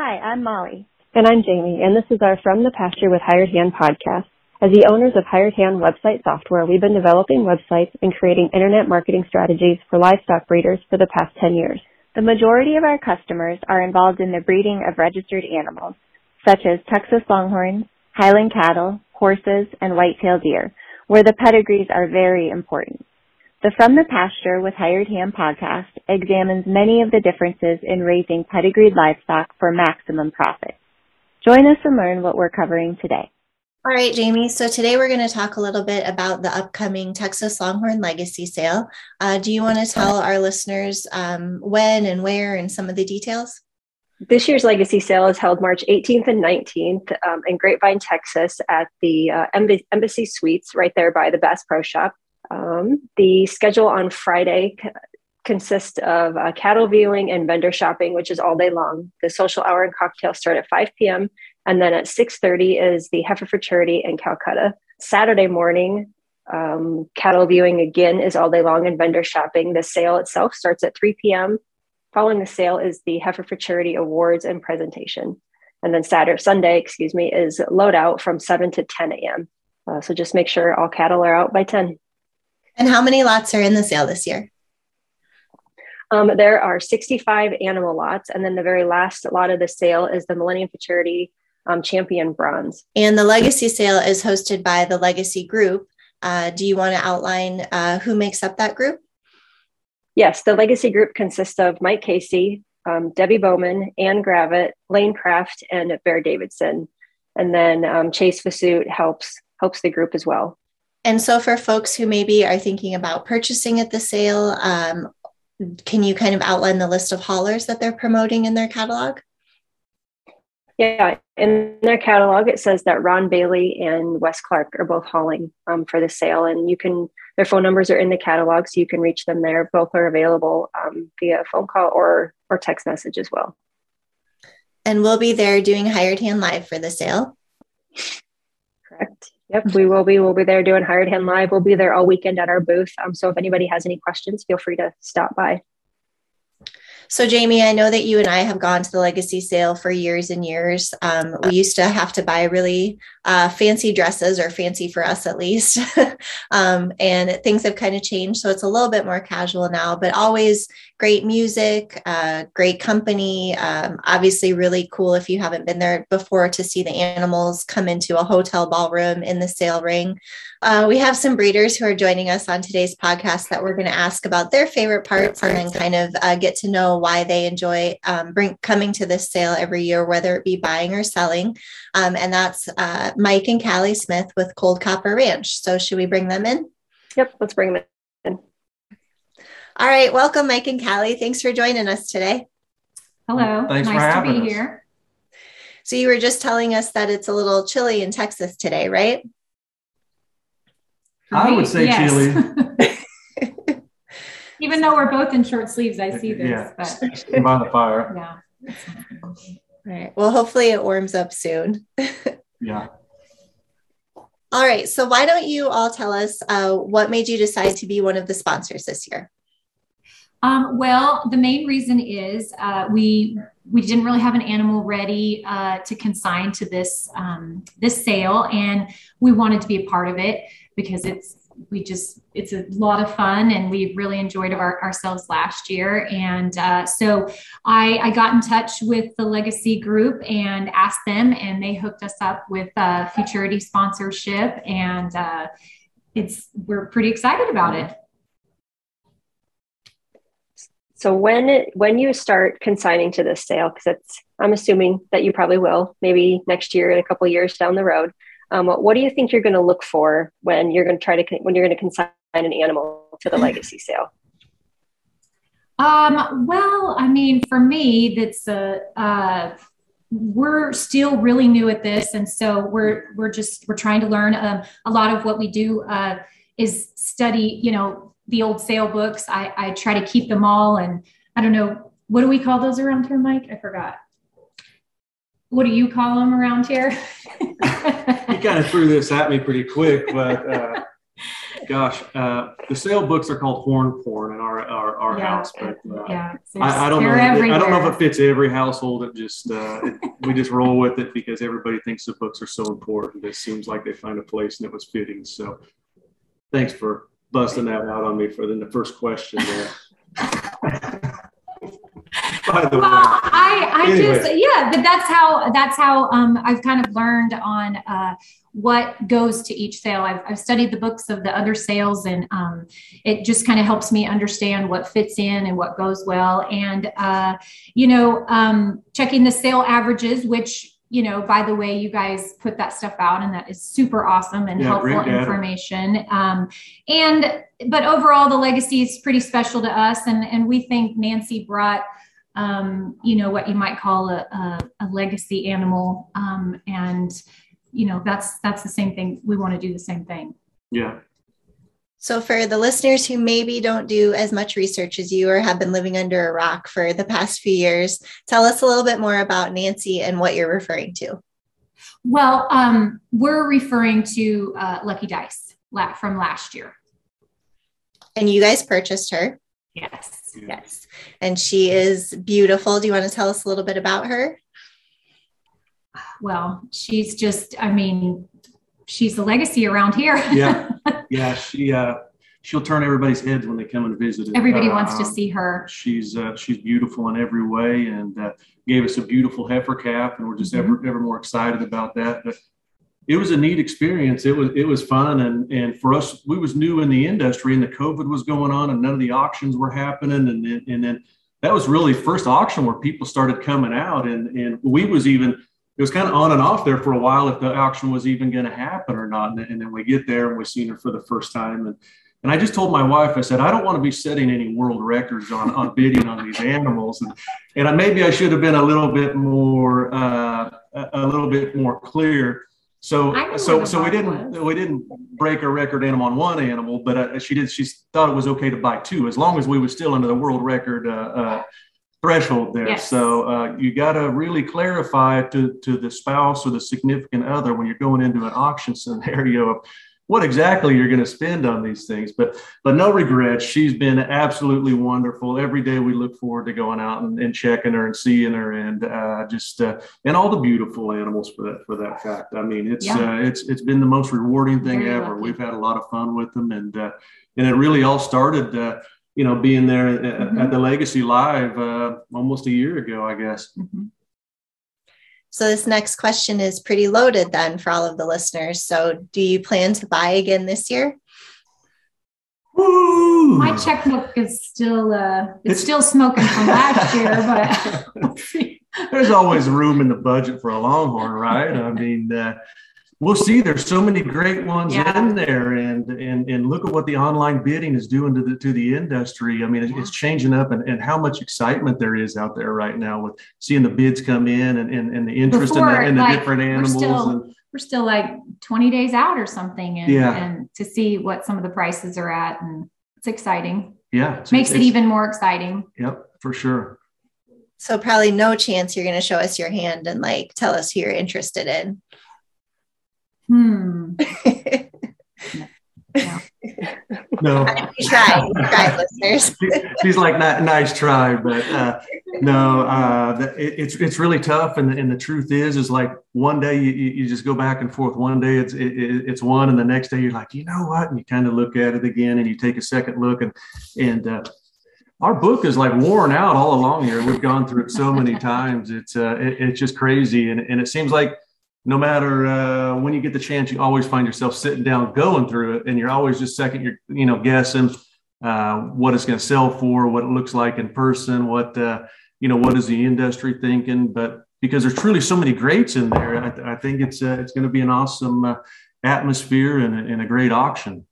Hi, I'm Molly. And I'm Jamie, and this is our From the Pasture with Hired Hand podcast. As the owners of Hired Hand website software, we've been developing websites and creating internet marketing strategies for livestock breeders for the past 10 years. The majority of our customers are involved in the breeding of registered animals, such as Texas Longhorns, Highland cattle, horses, and whitetail deer, where the pedigrees are very important. The From the Pasture with Hired Hand podcast examines many of the differences in raising pedigreed livestock for maximum profit. Join us and learn what we're covering today. All right, Jamie. So today we're going to talk a little bit about the upcoming Texas Longhorn Legacy Sale. Uh, do you want to tell our listeners um, when and where and some of the details? This year's Legacy Sale is held March 18th and 19th um, in Grapevine, Texas at the uh, Embassy Suites right there by the Bass Pro Shop. Um, the schedule on Friday c- consists of uh, cattle viewing and vendor shopping, which is all day long. The social hour and cocktails start at 5 p.m. And then at 6.30 is the Heifer for Charity in Calcutta. Saturday morning, um, cattle viewing again is all day long and vendor shopping. The sale itself starts at 3 p.m. Following the sale is the Heifer for Charity awards and presentation. And then Saturday, Sunday, excuse me, is loadout from 7 to 10 a.m. Uh, so just make sure all cattle are out by 10. And how many lots are in the sale this year? Um, there are 65 animal lots, and then the very last lot of the sale is the Millennium Futurity um, Champion Bronze. And the Legacy sale is hosted by the Legacy Group. Uh, do you want to outline uh, who makes up that group? Yes, the Legacy Group consists of Mike Casey, um, Debbie Bowman, Ann Gravett, Lane Kraft, and Bear Davidson. And then um, Chase Fasut helps helps the group as well. And so, for folks who maybe are thinking about purchasing at the sale, um, can you kind of outline the list of haulers that they're promoting in their catalog? Yeah, in their catalog, it says that Ron Bailey and Wes Clark are both hauling um, for the sale, and you can their phone numbers are in the catalog, so you can reach them there. Both are available um, via phone call or or text message as well. And we'll be there doing Hired Hand Live for the sale. Correct. Yep, we will be. We'll be there doing Hired Hand Live. We'll be there all weekend at our booth. Um, so if anybody has any questions, feel free to stop by. So, Jamie, I know that you and I have gone to the legacy sale for years and years. Um, we used to have to buy really uh, fancy dresses, or fancy for us at least. um, and things have kind of changed. So, it's a little bit more casual now, but always great music, uh, great company. Um, obviously, really cool if you haven't been there before to see the animals come into a hotel ballroom in the sale ring. Uh, we have some breeders who are joining us on today's podcast that we're going to ask about their favorite parts and then kind of uh, get to know why they enjoy um, bring, coming to this sale every year, whether it be buying or selling. Um, and that's uh, Uh, Mike and Callie Smith with Cold Copper Ranch. So, should we bring them in? Yep, let's bring them in. All right, welcome, Mike and Callie. Thanks for joining us today. Hello, Thanks nice for to be us. here. So, you were just telling us that it's a little chilly in Texas today, right? For I me, would say yes. chili. Even though we're both in short sleeves, I see this, Yeah. but by the fire. yeah. it's not gonna be- All right. Well, hopefully it warms up soon. Yeah. All right. So, why don't you all tell us uh, what made you decide to be one of the sponsors this year? Um, well, the main reason is uh, we we didn't really have an animal ready uh, to consign to this um, this sale, and we wanted to be a part of it because it's we just it's a lot of fun and we really enjoyed our, ourselves last year and uh, so I, I got in touch with the legacy group and asked them and they hooked us up with uh, futurity sponsorship and uh, it's we're pretty excited about it So when it, when you start consigning to this sale, because it's I'm assuming that you probably will, maybe next year and a couple years down the road. Um, what do you think you're going to look for when you're going to try to when you're going to consign an animal to the legacy sale? Um, well, I mean, for me, that's a, uh, we're still really new at this. And so we're, we're just, we're trying to learn. Um, a lot of what we do, uh, is study, you know, the old sale books. I, I try to keep them all. And I don't know, what do we call those around here, Mike? I forgot. What do you call them around here? You kind of threw this at me pretty quick, but uh, gosh, uh, the sale books are called horn porn, in our, our, our Yeah. house, but uh, Yeah. I, I don't know. They're I don't know if it fits every household. It just uh, it, we just roll with it because everybody thinks the books are so important. It seems like they find a place and it was fitting. So, thanks for busting that out on me for the, the first question there. By the well, way, I, I just, yeah, but that's how, that's how um, I've kind of learned on uh, what goes to each sale. I've, I've studied the books of the other sales and um, it just kind of helps me understand what fits in and what goes well. And, uh, you know, um, checking the sale averages, which, you know, by the way, you guys put that stuff out and that is super awesome and Yeah, helpful information. Um, and, but overall, the legacy is pretty special to us. And, and we think Nancy brought, um, you know, what you might call a, a, a legacy animal. Um, and, you know, that's, that's the same thing. We want to do the same thing. yeah. So, for the listeners who maybe don't do as much research as you or have been living under a rock for the past few years, tell us a little bit more about Nancy and what you're referring to. Well, um, we're referring to uh, Lucky Dice from last year. And you guys purchased her. Yes. Yes. And she is beautiful. Do you want to tell us a little bit about her? Well, she's just, I mean, she's a legacy around here. Yeah. Yeah. She uh, she'll turn everybody's heads when they come and visit. Everybody wants to Um, see her. She's uh, she's beautiful in every way, and uh, gave us a beautiful heifer calf, and we're just ever ever more excited about that. But it was a neat experience. It was it was fun, and and for us, we was new in the industry, and the COVID was going on, and none of the auctions were happening, and then and then that was really first auction where people started coming out, and and we was even it was kind of on and off there for a while if the auction was even going to happen or not, and, then- and then we get there and we seen her for the first time, and and I just told my wife, I said, I don't want to be setting any world records on, on bidding on these animals. And, and I, maybe I should have been a little bit more, uh, a little bit more clear. So, so, so we didn't, was. we didn't break a record animal on one animal, but uh, she did, she thought it was okay to buy two, as long as we were still under the world record, uh, uh, threshold there. Yes. So, uh, you got to really clarify to, to the spouse or the significant other when you're going into an auction scenario of what exactly you're going to spend on these things. But but no regrets. She's been absolutely wonderful. Every day we look forward to going out and, and checking her and seeing her, and uh, just uh, and all the beautiful animals for that for that fact. I mean, it's Yeah. uh, it's it's been the most rewarding thing Very ever. lucky. We've had a lot of fun with them, and uh, and it really all started. Uh, you know, being there at, Mhm. at the Legacy Live uh, almost a year ago, I guess. Mhm. So, this next question is pretty loaded then for all of the listeners. So, do you plan to buy again this year? Woo! My checkbook is still, uh, it's, It's- still smoking from last year, but there's always room in the budget for a longhorn right i mean uh, we'll see there's so many great ones Yeah. in there and and and look at what the online bidding is doing to the to the industry i mean it's, it's changing up and, and how much excitement there is out there right now with seeing the bids come in and and, and the interest in, the, in the like, different we're animals still- and We're still like 20 days out or something and, Yeah. and to see what some of the prices are at. And it's exciting. yeah it's- Makes it even more exciting. yep for sure So, probably no chance you're going to show us your hand and like tell us who you're interested in. Hmm. no. You tried, you tried, listeners. she's like "Ni- nice try but uh no uh it, it's it's really tough and, and the truth is is like one day you, you you just go back and forth. One day it's it, it- it's one and the next day you're like you know what? And you kind of look at it again and you take a second look and and uh our book is like worn out all along here. We've gone through it so many times. It's uh it, it's just crazy and, and it seems like no matter uh, when you get the chance, you always find yourself sitting down going through it, and you're always just second, you're you know guessing uh, what it's going to sell for, what it looks like in person, what uh, you know, what is the industry thinking. But because there's truly so many greats in there, I, I think it's uh, it's going to be an awesome uh, atmosphere and and a great auction.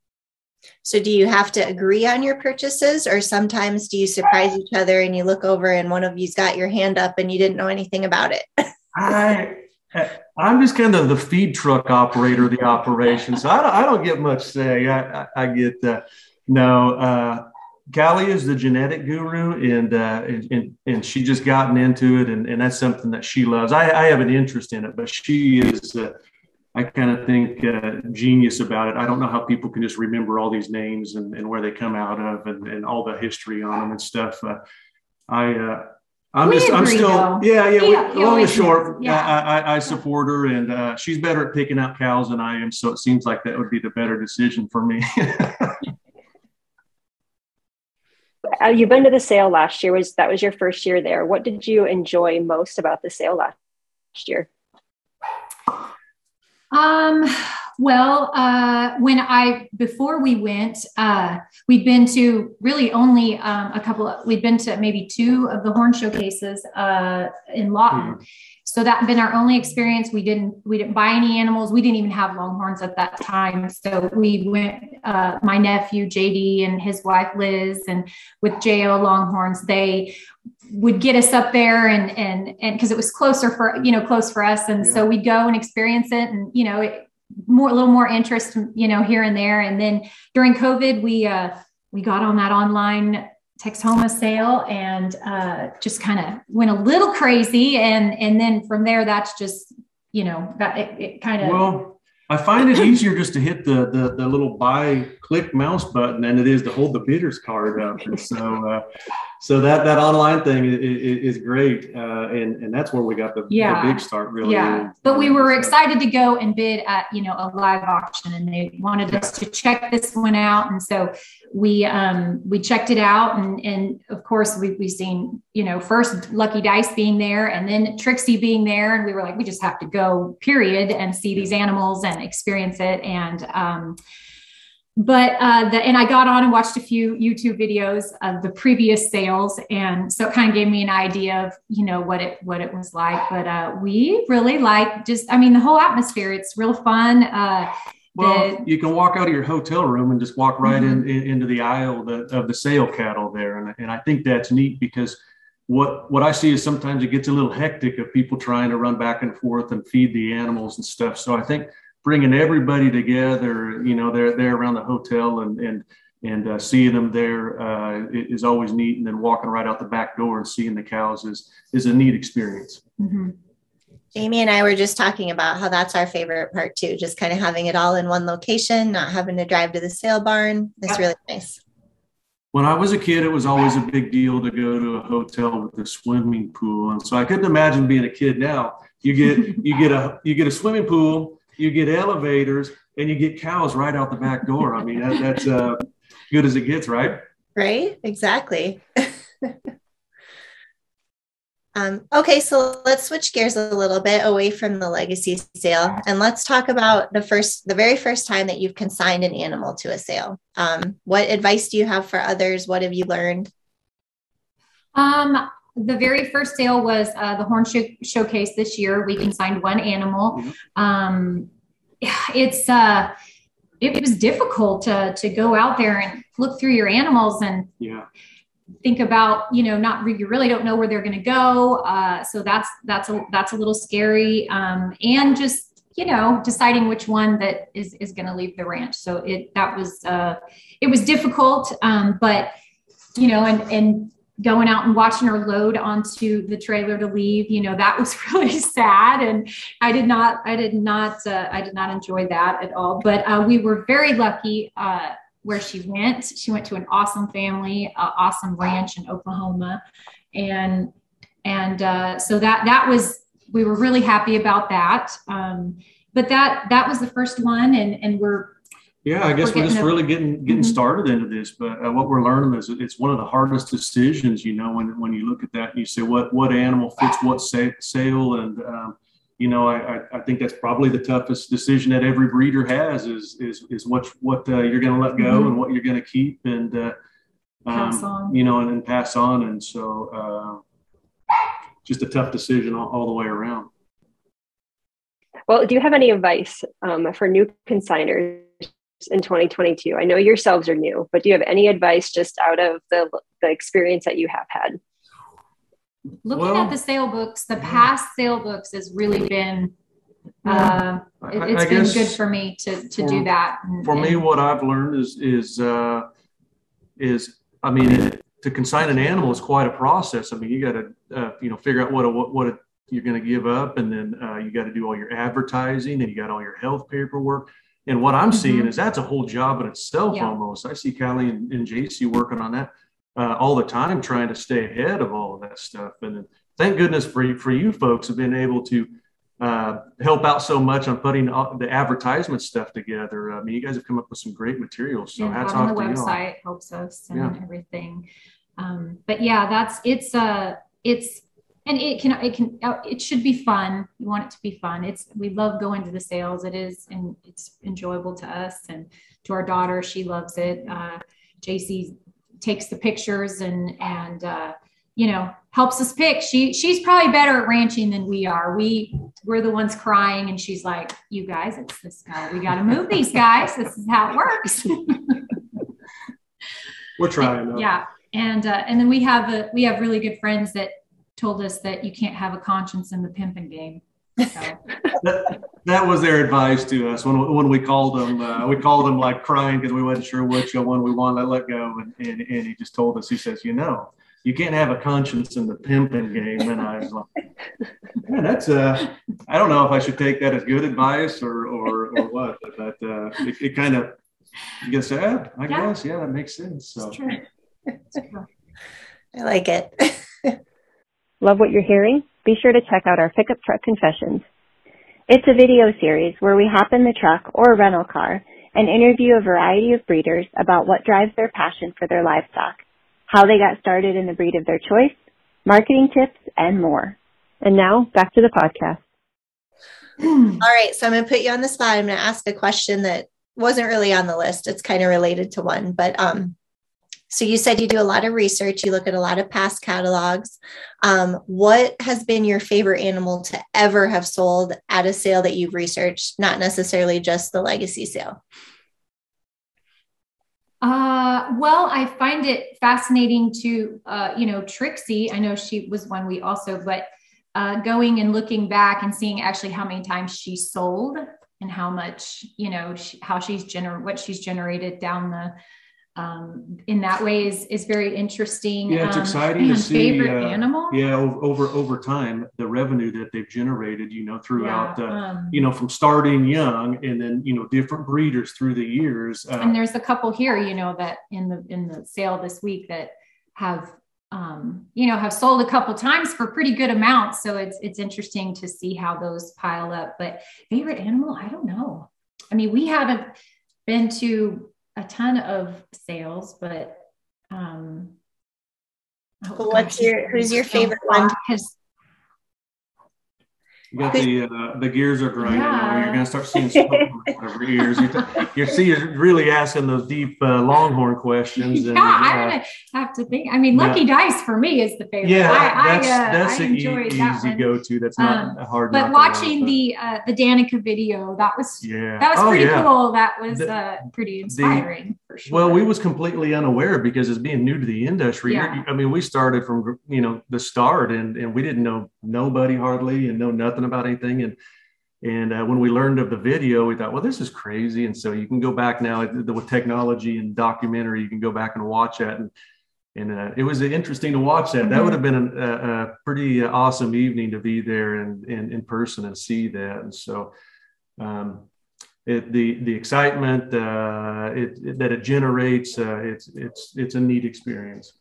So, do you have to agree on your purchases, or sometimes do you surprise each other and you look over and one of you's got your hand up and you didn't know anything about it? I I'm just kind of the feed truck operator of the operation, so I don't, I don't get much say. I, I, I get uh, no. Uh, Callie is the genetic guru, and, uh, and and she just gotten into it, and, and that's something that she loves. I, I have an interest in it, but she is. Uh, I kind of think uh, genius about it. I don't know how people can just remember all these names and, and where they come out of and, and all the history on them and stuff. Uh, I, uh, I'm We just, I'm still, though. yeah, yeah. He- we, he long and short, yeah. I, I, I support her, and uh, she's better at picking out cows than I am. So it seems like that would be the better decision for me. Uh, you've been to the sale last year. Was that was your first year there? What did you enjoy most about the sale last year? Um, well, uh, when I, before we went, uh, we'd been to really only, um, a couple of, we'd been to maybe two of the horn showcases, uh, in Lawton. So that had been our only experience. We didn't, we didn't buy any animals. We didn't even have longhorns at that time. So we went, uh, my nephew JD and his wife Liz and with JO Longhorns, they would get us up there and and and because it was closer for you know close for us and Yeah. so we'd go and experience it and you know it, more a little more interest you know here and there and then during covid we uh we got on that online Texoma sale and uh just kind of went a little crazy and and then from there that's just you know that it, it kind of well, I find it easier just to hit the, the the little buy click mouse button than it is to hold the bidders card up. And so uh, so that that online thing is, is great, uh, and and that's where we got the, Yeah. the big start. Really, yeah but we were So- excited to go and bid at you know a live auction and they wanted us to check this one out and so we um we checked it out and and of course we we seen you know first lucky dice being there and then trixie being there and we were like we just have to go period and see these animals and experience it and um but uh, the, and I got on and watched a few YouTube videos of the previous sales, and so it kind of gave me an idea of you know what it what it was like. But uh, we really like just, I mean, the whole atmosphere. It's real fun. Uh, Well, the- you can walk out of your hotel room and just walk right Mm-hmm. in, in into the aisle of the, of the sale cattle there, and and I think that's neat because what what I see is sometimes it gets a little hectic of people trying to run back and forth and feed the animals and stuff. So I think bringing everybody together, you know, they're they're around the hotel and and and uh, seeing them there uh, is always neat, and then walking right out the back door and seeing the cows is is a neat experience. Mhm. Jamie and I were just talking about how that's our favorite part too, just kind of having it all in one location, not having to drive to the sale barn. It's really nice. When I was a kid, it was always a big deal to go to a hotel with a swimming pool, and so I couldn't imagine being a kid now. You get you get a you get a swimming pool, you get elevators, and you get cows right out the back door. I mean, that, that's uh, good as it gets, right? Right? Exactly. um, okay, so let's switch gears a little bit away from the legacy sale and let's talk about the first, the very first time that you've consigned an animal to a sale. Um, what advice do you have for others? What have you learned? Um, the very first sale was uh, the horn show- showcase this year. We consigned one animal. Mhm. Um, it's uh, it, was difficult to to go out there and look through your animals and Yeah. think about you know not re- you really don't know where they're going to go. Uh, so that's that's a that's a little scary. Um, and just you know deciding which one that is is going to leave the ranch. So it that was uh, it was difficult, um, but you know and and going out and watching her load onto the trailer to leave you know that was really sad. And i did not i did not uh, i did not enjoy that at all. But uh, we were very lucky uh, where she went. She went to an awesome family awesome ranch in oklahoma. And and uh, so that that was we were really happy about that. Um, but that that was the first one. And and we're Yeah, I guess We're we're, just really getting getting Mhm. started into this. But uh, what we're learning is it's one of the hardest decisions. You know, when when you look at that and you say what what animal fits what sa- sale, and um, you know, I, I I think that's probably the toughest decision that every breeder has is is is what what uh, you're going to let go Mhm. and what you're going to keep and uh, Pass um, on. you know, and then pass on. And so, uh, just a tough decision all, all the way around. Well, do you have any advice um, for new consigners in 2022? I know yourselves are new, but do you have any advice just out of the the experience that you have had? looking Well, at the sale books the past sale books has really been uh, it, I- it's I been good for me to to for- do that and- for me, what I've learned is is uh, is I mean, it, to consign an animal is quite a process. I mean, you got to uh, you know figure out what a what, what a you're going to give up, and then uh, you got to do all your advertising, and you got all your health paperwork. And what I'm mm-hmm. seeing is that's a whole job in itself yeah. almost. I see Callie and, and JC working on that uh, all the time, trying to stay ahead of all of that stuff. And thank goodness for for you folks have been able to uh, help out so much on putting the advertisement stuff together. I mean, you guys have come up with some great materials. So yeah, hats off the website helps us and yeah. everything. Um, but yeah, that's it's uh it's and it can it can uh, it should be fun. You want it to be fun. It's we love going to the sales. It is and it's enjoyable to us and to our daughter. She loves it. Uh, JC takes the pictures and and uh, you know helps us pick she she's probably better at ranching than we are we we're the ones crying and she's like you guys it's this guy we got to move these guys this is how it works we're trying and, yeah and uh, and then we have a we have really good friends that told us that you can't have a conscience in the pimping game so. that, that, was their advice to us when, when we called them. Uh, we called them like crying because we wasn't sure which one we wanted to let go. And, and, and he just told us, he says, you know, you can't have a conscience in the pimping game. And I was like, man, that's uh, I don't know if I should take that as good advice or or, or what, but uh, it, it kind of, you guess, yeah, I yeah. guess, yeah, that makes sense. So. I like it. Love what you're hearing? Be sure to check out our Pickup Truck Confessions. It's a video series where we hop in the truck or rental car and interview a variety of breeders about what drives their passion for their livestock how they got started in the breed of their choice, marketing tips, and more. And now back to the podcast. All right. So I'm going to put you on the spot. I'm going to ask a question that wasn't really on the list. It's kind of related to one, but um, so you said you do a lot of research, you look at a lot of past catalogs. Um, what has been your favorite animal to ever have sold at a sale that you've researched, not necessarily just the legacy sale? Uh, well, I find it fascinating to, uh, you know, Trixie. I know she was one we also, but uh, going and looking back and seeing actually how many times she sold and how much, you know, she, how she's gener what she's generated down the um, in that way is is very interesting. Yeah, it's um, exciting to see. Favorite uh, animal? Yeah, over over time, the revenue that they've generated, you know, throughout, yeah, um, you know, from starting young and then you know different breeders through the years. Uh, and there's a couple here, you know, that in the in the sale this week that have um, you know have sold a couple times for pretty good amounts. So it's it's interesting to see how those pile up. But favorite animal, I don't know. I mean, we haven't been to a ton of sales, but um, oh, what's your who's your favorite one? Because you got the uh, the gears are grinding. Yeah. You're gonna start seeing smoke over ears. You, see, you're really asking those deep uh, Longhorn questions. And, yeah, uh, I have to think. I mean, Lucky yeah. Dice for me is the favorite. Yeah, I, that's I, uh, that's I an e- that easy go to. That's not um, hard. But watching the uh, the Danica video, that was yeah, that was oh, pretty yeah. cool. That was the, uh, pretty inspiring. The, Sure. Well, we was completely unaware because as being new to the industry, yeah. I mean, we started from you know the start, and and we didn't know nobody hardly and know nothing about anything, and and uh, when we learned of the video, we thought, well, this is crazy, and so you can go back now with technology and documentary, you can go back and watch that, and and uh, it was interesting to watch that. Mm-hmm. That would have been a, a pretty awesome evening to be there and in person and see that, and so. Um, it, the the excitement uh, it, it, that it generates. Uh, it's it's it's a neat experience.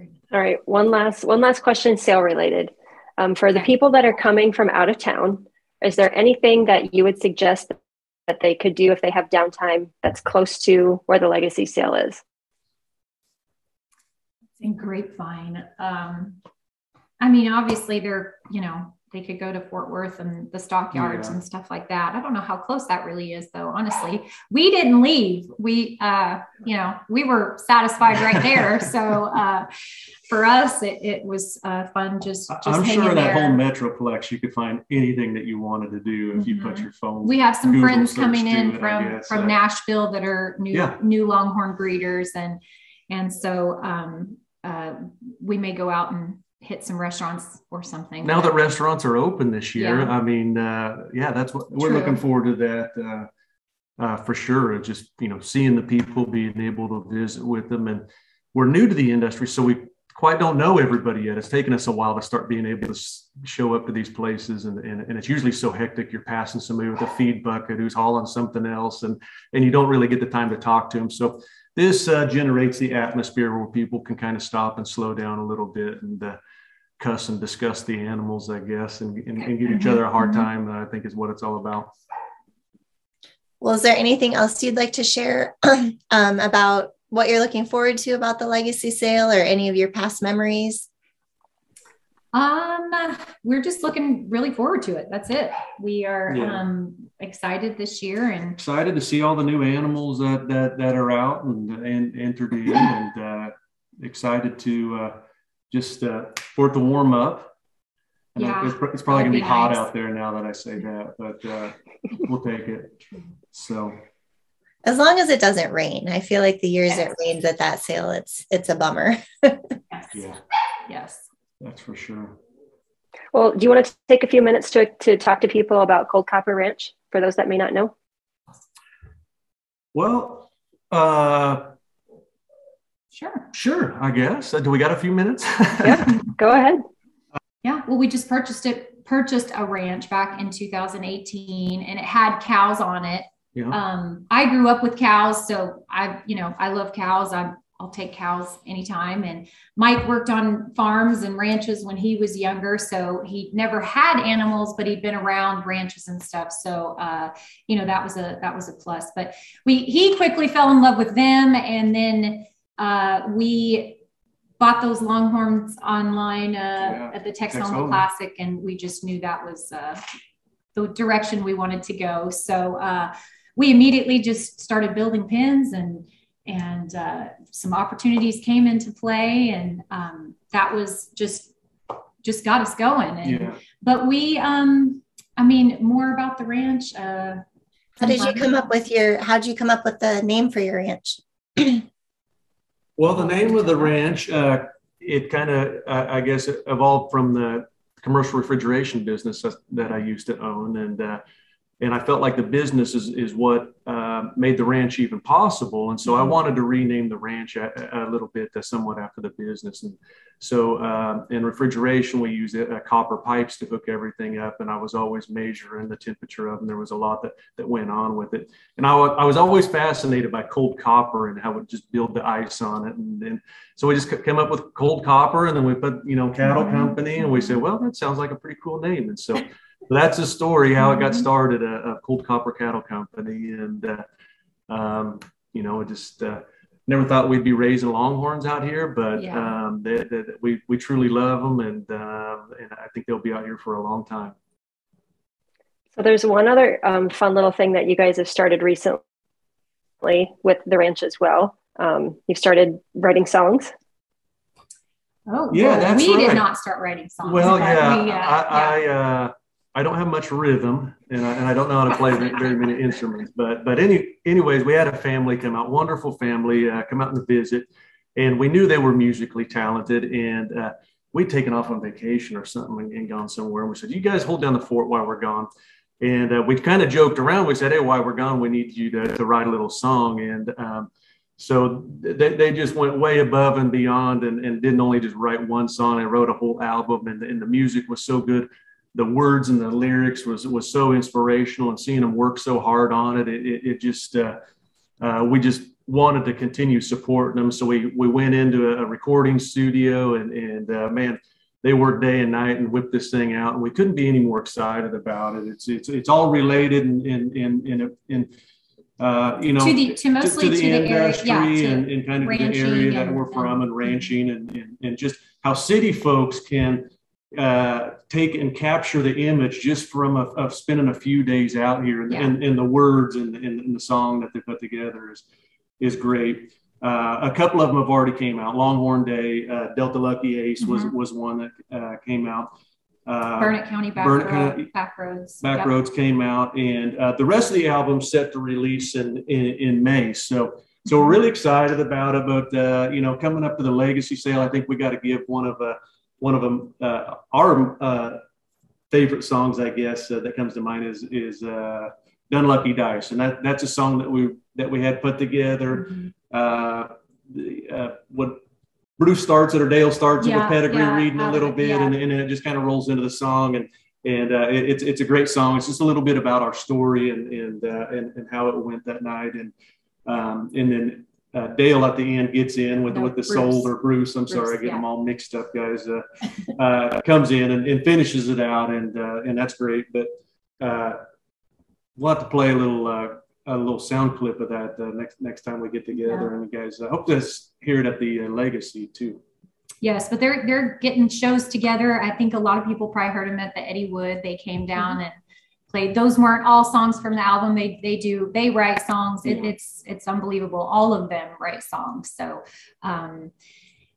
All right, one last one last question, sale related. Um, for the people that are coming from out of town, is there anything that you would suggest that they could do if they have downtime that's close to where the legacy sale is? In Grapevine, um, I mean, obviously they're you know they could go to Fort Worth and the stockyards yeah. and stuff like that. I don't know how close that really is though, honestly. We didn't leave. We uh, you know, we were satisfied right there. so uh for us it, it was uh fun just, just I'm sure in that whole metroplex you could find anything that you wanted to do if mm-hmm. you put mm-hmm. your phone. We have some Google friends coming in from from Nashville that are new yeah. new longhorn breeders and and so um uh, we may go out and hit some restaurants or something. Now that restaurants are open this year, yeah. I mean, uh, yeah, that's what we're looking forward to that uh, uh, for sure. Just you know, seeing the people, being able to visit with them, and we're new to the industry, so we quite don't know everybody yet. It's taken us a while to start being able to show up to these places, and, and, and it's usually so hectic. You're passing somebody with a feed bucket who's hauling something else, and and you don't really get the time to talk to them. So this uh, generates the atmosphere where people can kind of stop and slow down a little bit and uh, cuss and discuss the animals, I guess, and, and, and give each mm-hmm. other a hard mm-hmm. time. I think is what it's all about. Well, is there anything else you'd like to share um, about what you're looking forward to about the legacy sale or any of your past memories? Um, we're just looking really forward to it. That's it. We are yeah. um, excited this year and excited to see all the new animals that that, that are out and, and entered in, and uh, excited to uh, just uh, for it to warm up. yeah, it's, it's probably gonna be, be hot nice. out there now that I say that, but uh, we'll take it. So as long as it doesn't rain. I feel like the years yes. it rains at that sale, it's it's a bummer. yes. Yeah. Yes. That's for sure. Well, do you want to take a few minutes to to talk to people about Cold Copper Ranch for those that may not know? Well, uh, sure. Sure, I guess. Uh, do we got a few minutes? yeah, go ahead. Yeah, well, we just purchased it purchased a ranch back in 2018 and it had cows on it yeah. Um, I grew up with cows, so I, you know, I love cows. I, I'll take cows anytime. And Mike worked on farms and ranches when he was younger, so he never had animals, but he'd been around ranches and stuff. So, uh, you know, that was a that was a plus. But we he quickly fell in love with them, and then uh, we bought those Longhorns online uh, yeah. at the Texoma Classic, and we just knew that was uh, the direction we wanted to go. So uh, we immediately just started building pins and and uh, some opportunities came into play and um, that was just just got us going and yeah. but we um i mean more about the ranch uh how did you come up with your how did you come up with the name for your ranch well the name of the ranch uh it kind of uh, i guess evolved from the commercial refrigeration business that, i used to own. And uh and I felt like the business is, is what uh, made the ranch even possible. And so I mm-hmm. wanted to rename the ranch a, a little bit uh, somewhat after the business. And so uh, in refrigeration, we use uh, copper pipes to hook everything up. And I was always measuring the temperature of them. There was a lot that, that went on with it. And I, w- I was always fascinated by cold copper and how it just build the ice on it. And, and so we just came up with cold copper and then we put, you know, cattle mm-hmm. company and we said, well, that sounds like a pretty cool name. And so that's a story how it got mm-hmm. started a, a cold copper cattle company and uh, um, you know it just uh, never thought we'd be raising longhorns out here but yeah. um, they, they, we, we truly love them and, uh, and i think they'll be out here for a long time so there's one other um, fun little thing that you guys have started recently with the ranch as well um, you've started writing songs Oh, yeah, well, that's we right. did not start writing songs. Well, yeah, we, uh, I, yeah. I uh, I don't have much rhythm, and I, and I don't know how to play very many instruments. But but any anyways, we had a family come out, wonderful family, uh, come out and visit, and we knew they were musically talented, and uh, we'd taken off on vacation or something and, gone somewhere. And we said, "You guys hold down the fort while we're gone." And uh, we kind of joked around. We said, "Hey, while we're gone, we need you to, to write a little song." And um, so they, they just went way above and beyond and, and didn't only just write one song, they wrote a whole album and, and the music was so good the words and the lyrics was was so inspirational and seeing them work so hard on it it, it, it just uh, uh, we just wanted to continue supporting them. So we we went into a, recording studio and and uh, man they worked day and night and whipped this thing out and we couldn't be any more excited about it. It's it's, it's all related in in in uh, you know, to the to mostly to, to the, the industry area, yeah, and, and, kind of the area that we're from and ranching and, and, and just how city folks can uh, take and capture the image just from a, of spending a few days out here and, yeah. and, and the words and, and, the song that they put together is is great. Uh, a couple of them have already came out. Longhorn Day, uh, Delta Lucky Ace mm-hmm. was was one that uh, came out. Uh, Burnett County Back, Burnett Road, County, Back Roads. Back yep. Roads came out, and uh, the rest of the album set to release in, in, in May. So so we're really excited about it. But you know, coming up to the Legacy sale, I think we got to give one of one of them, uh, our uh, favorite songs, I guess, uh, that comes to mind is is uh, "Done Lucky Dice," and that that's a song that we that we had put together. Mm-hmm. Uh, the, uh, what Bruce starts it or Dale starts Yeah, it with pedigree yeah, reading a little bit, yeah. and, and then it just kind of rolls into the song, and and uh, it, it's it's a great song. It's just a little bit about our story and and uh, and, and how it went that night, and um, and then. Uh, Dale at the end gets in with No, with the Bruce. soul or Bruce. I'm sorry, I get yeah. them all mixed up, guys. Uh, uh, comes in and, and finishes it out, and uh, and that's great. But uh, we'll have to play a little uh, a little sound clip of that uh, next next time we get together. And you guys, I hope to hear it at the uh, Legacy too. Yes, but they're they're getting shows together. I think a lot of people probably heard them at the Eddie Wood. They came down and played. Those weren't all songs from the album. They they do they write songs. It, Yeah. it's it's unbelievable. All of them write songs. So um,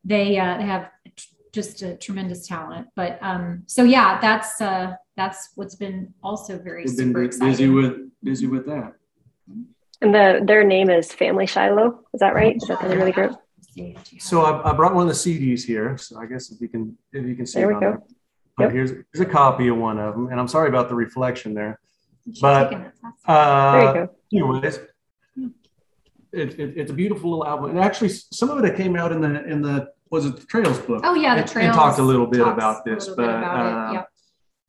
they uh, they have t- just a tremendous talent. But um, so yeah, that's uh, that's what's been also very We've been super exciting. busy with busy with that. And the their name is Family Shiloh. Is that right? Is that the name of the group? Let's see. Do you have So? I, I brought one of the CDs here. So I guess if you can if you can see There we on go. But Yep. here's here's a copy of one of them, and I'm sorry about the reflection there. She's but, taking it. That's- Uh, There you go. anyways, it, it, it's a beautiful little album, and actually, some of it came out in the in the was it the Trails book? Oh yeah, the and- trails. and talked a little bit about this, little bit but, about it, uh, yep.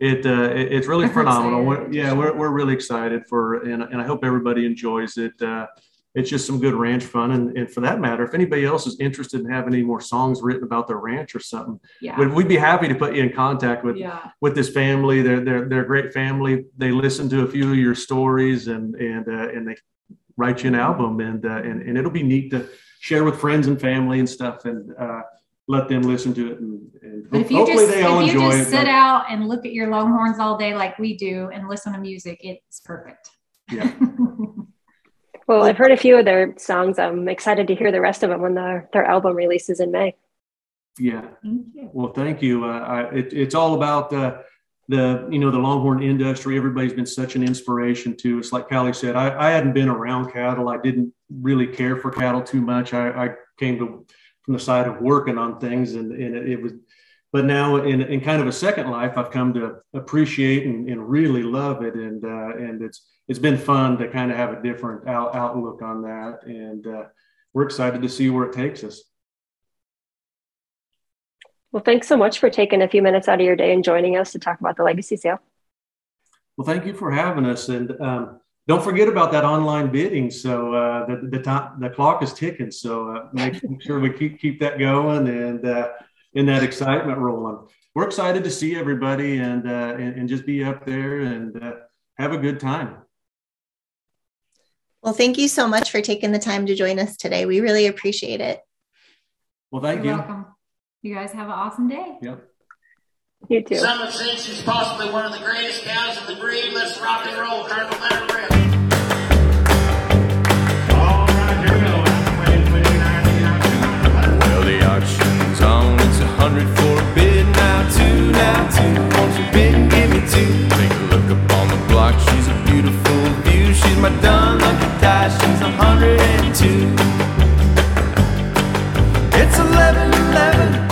It, uh, it it's really I've phenomenal. We're, yeah, we're, we're really excited for, and, and I hope everybody enjoys it. Uh, it's just some good ranch fun, and, and for that matter, if anybody else is interested in having any more songs written about their ranch or something, Yeah. we'd, we'd be happy to put you in contact with yeah. with this family. They're they're they're a great family. They listen to a few of your stories and and uh, and they write you an album and uh, and and it'll be neat to share with friends and family and stuff and uh, let them listen to it and, and But if you hopefully just they all if you enjoy just it. sit but- out and look at your Longhorns all day like we do and listen to music, it's perfect. Yeah. Well, I've heard a few of their songs. I'm excited to hear the rest of them when their their album releases in May. Yeah. Thank. Well, thank you. Uh, I, it, it's all about uh, the you know the Longhorn industry. Everybody's been such an inspiration to us. Like Callie said, I, I hadn't been around cattle. I didn't really care for cattle too much. I, I came to from the side of working on things, and, and it, it was. But now, in, in kind of a second life, I've come to appreciate and, and really love it, and uh, and it's it's been fun to kind of have a different out, outlook on that, and uh, we're excited to see where it takes us. Well, thanks so much for taking a few minutes out of your day and joining us to talk about the legacy sale. Well, thank you for having us, and um, don't forget about that online bidding. So uh, the the, top, the clock is ticking. So uh, make sure we keep keep that going and uh, in that excitement rolling. We're excited to see everybody and uh, and, and just be up there and uh, have a good time. Well, thank you so much for taking the time to join us today. We really appreciate it. Well, thank You're you. welcome. You guys have an awesome day. Yep. You too. Some have said she's possibly one of the greatest cows of the breed. Let's rock and roll, Colonel Let her rip. All right, here we. Well, the auction's on. It's a hundred for a bid now. Two now, two. Won't you bid give me two? Take a look up on the block. She's a. She's my dumb lucky die, she's 102. It's 11 11.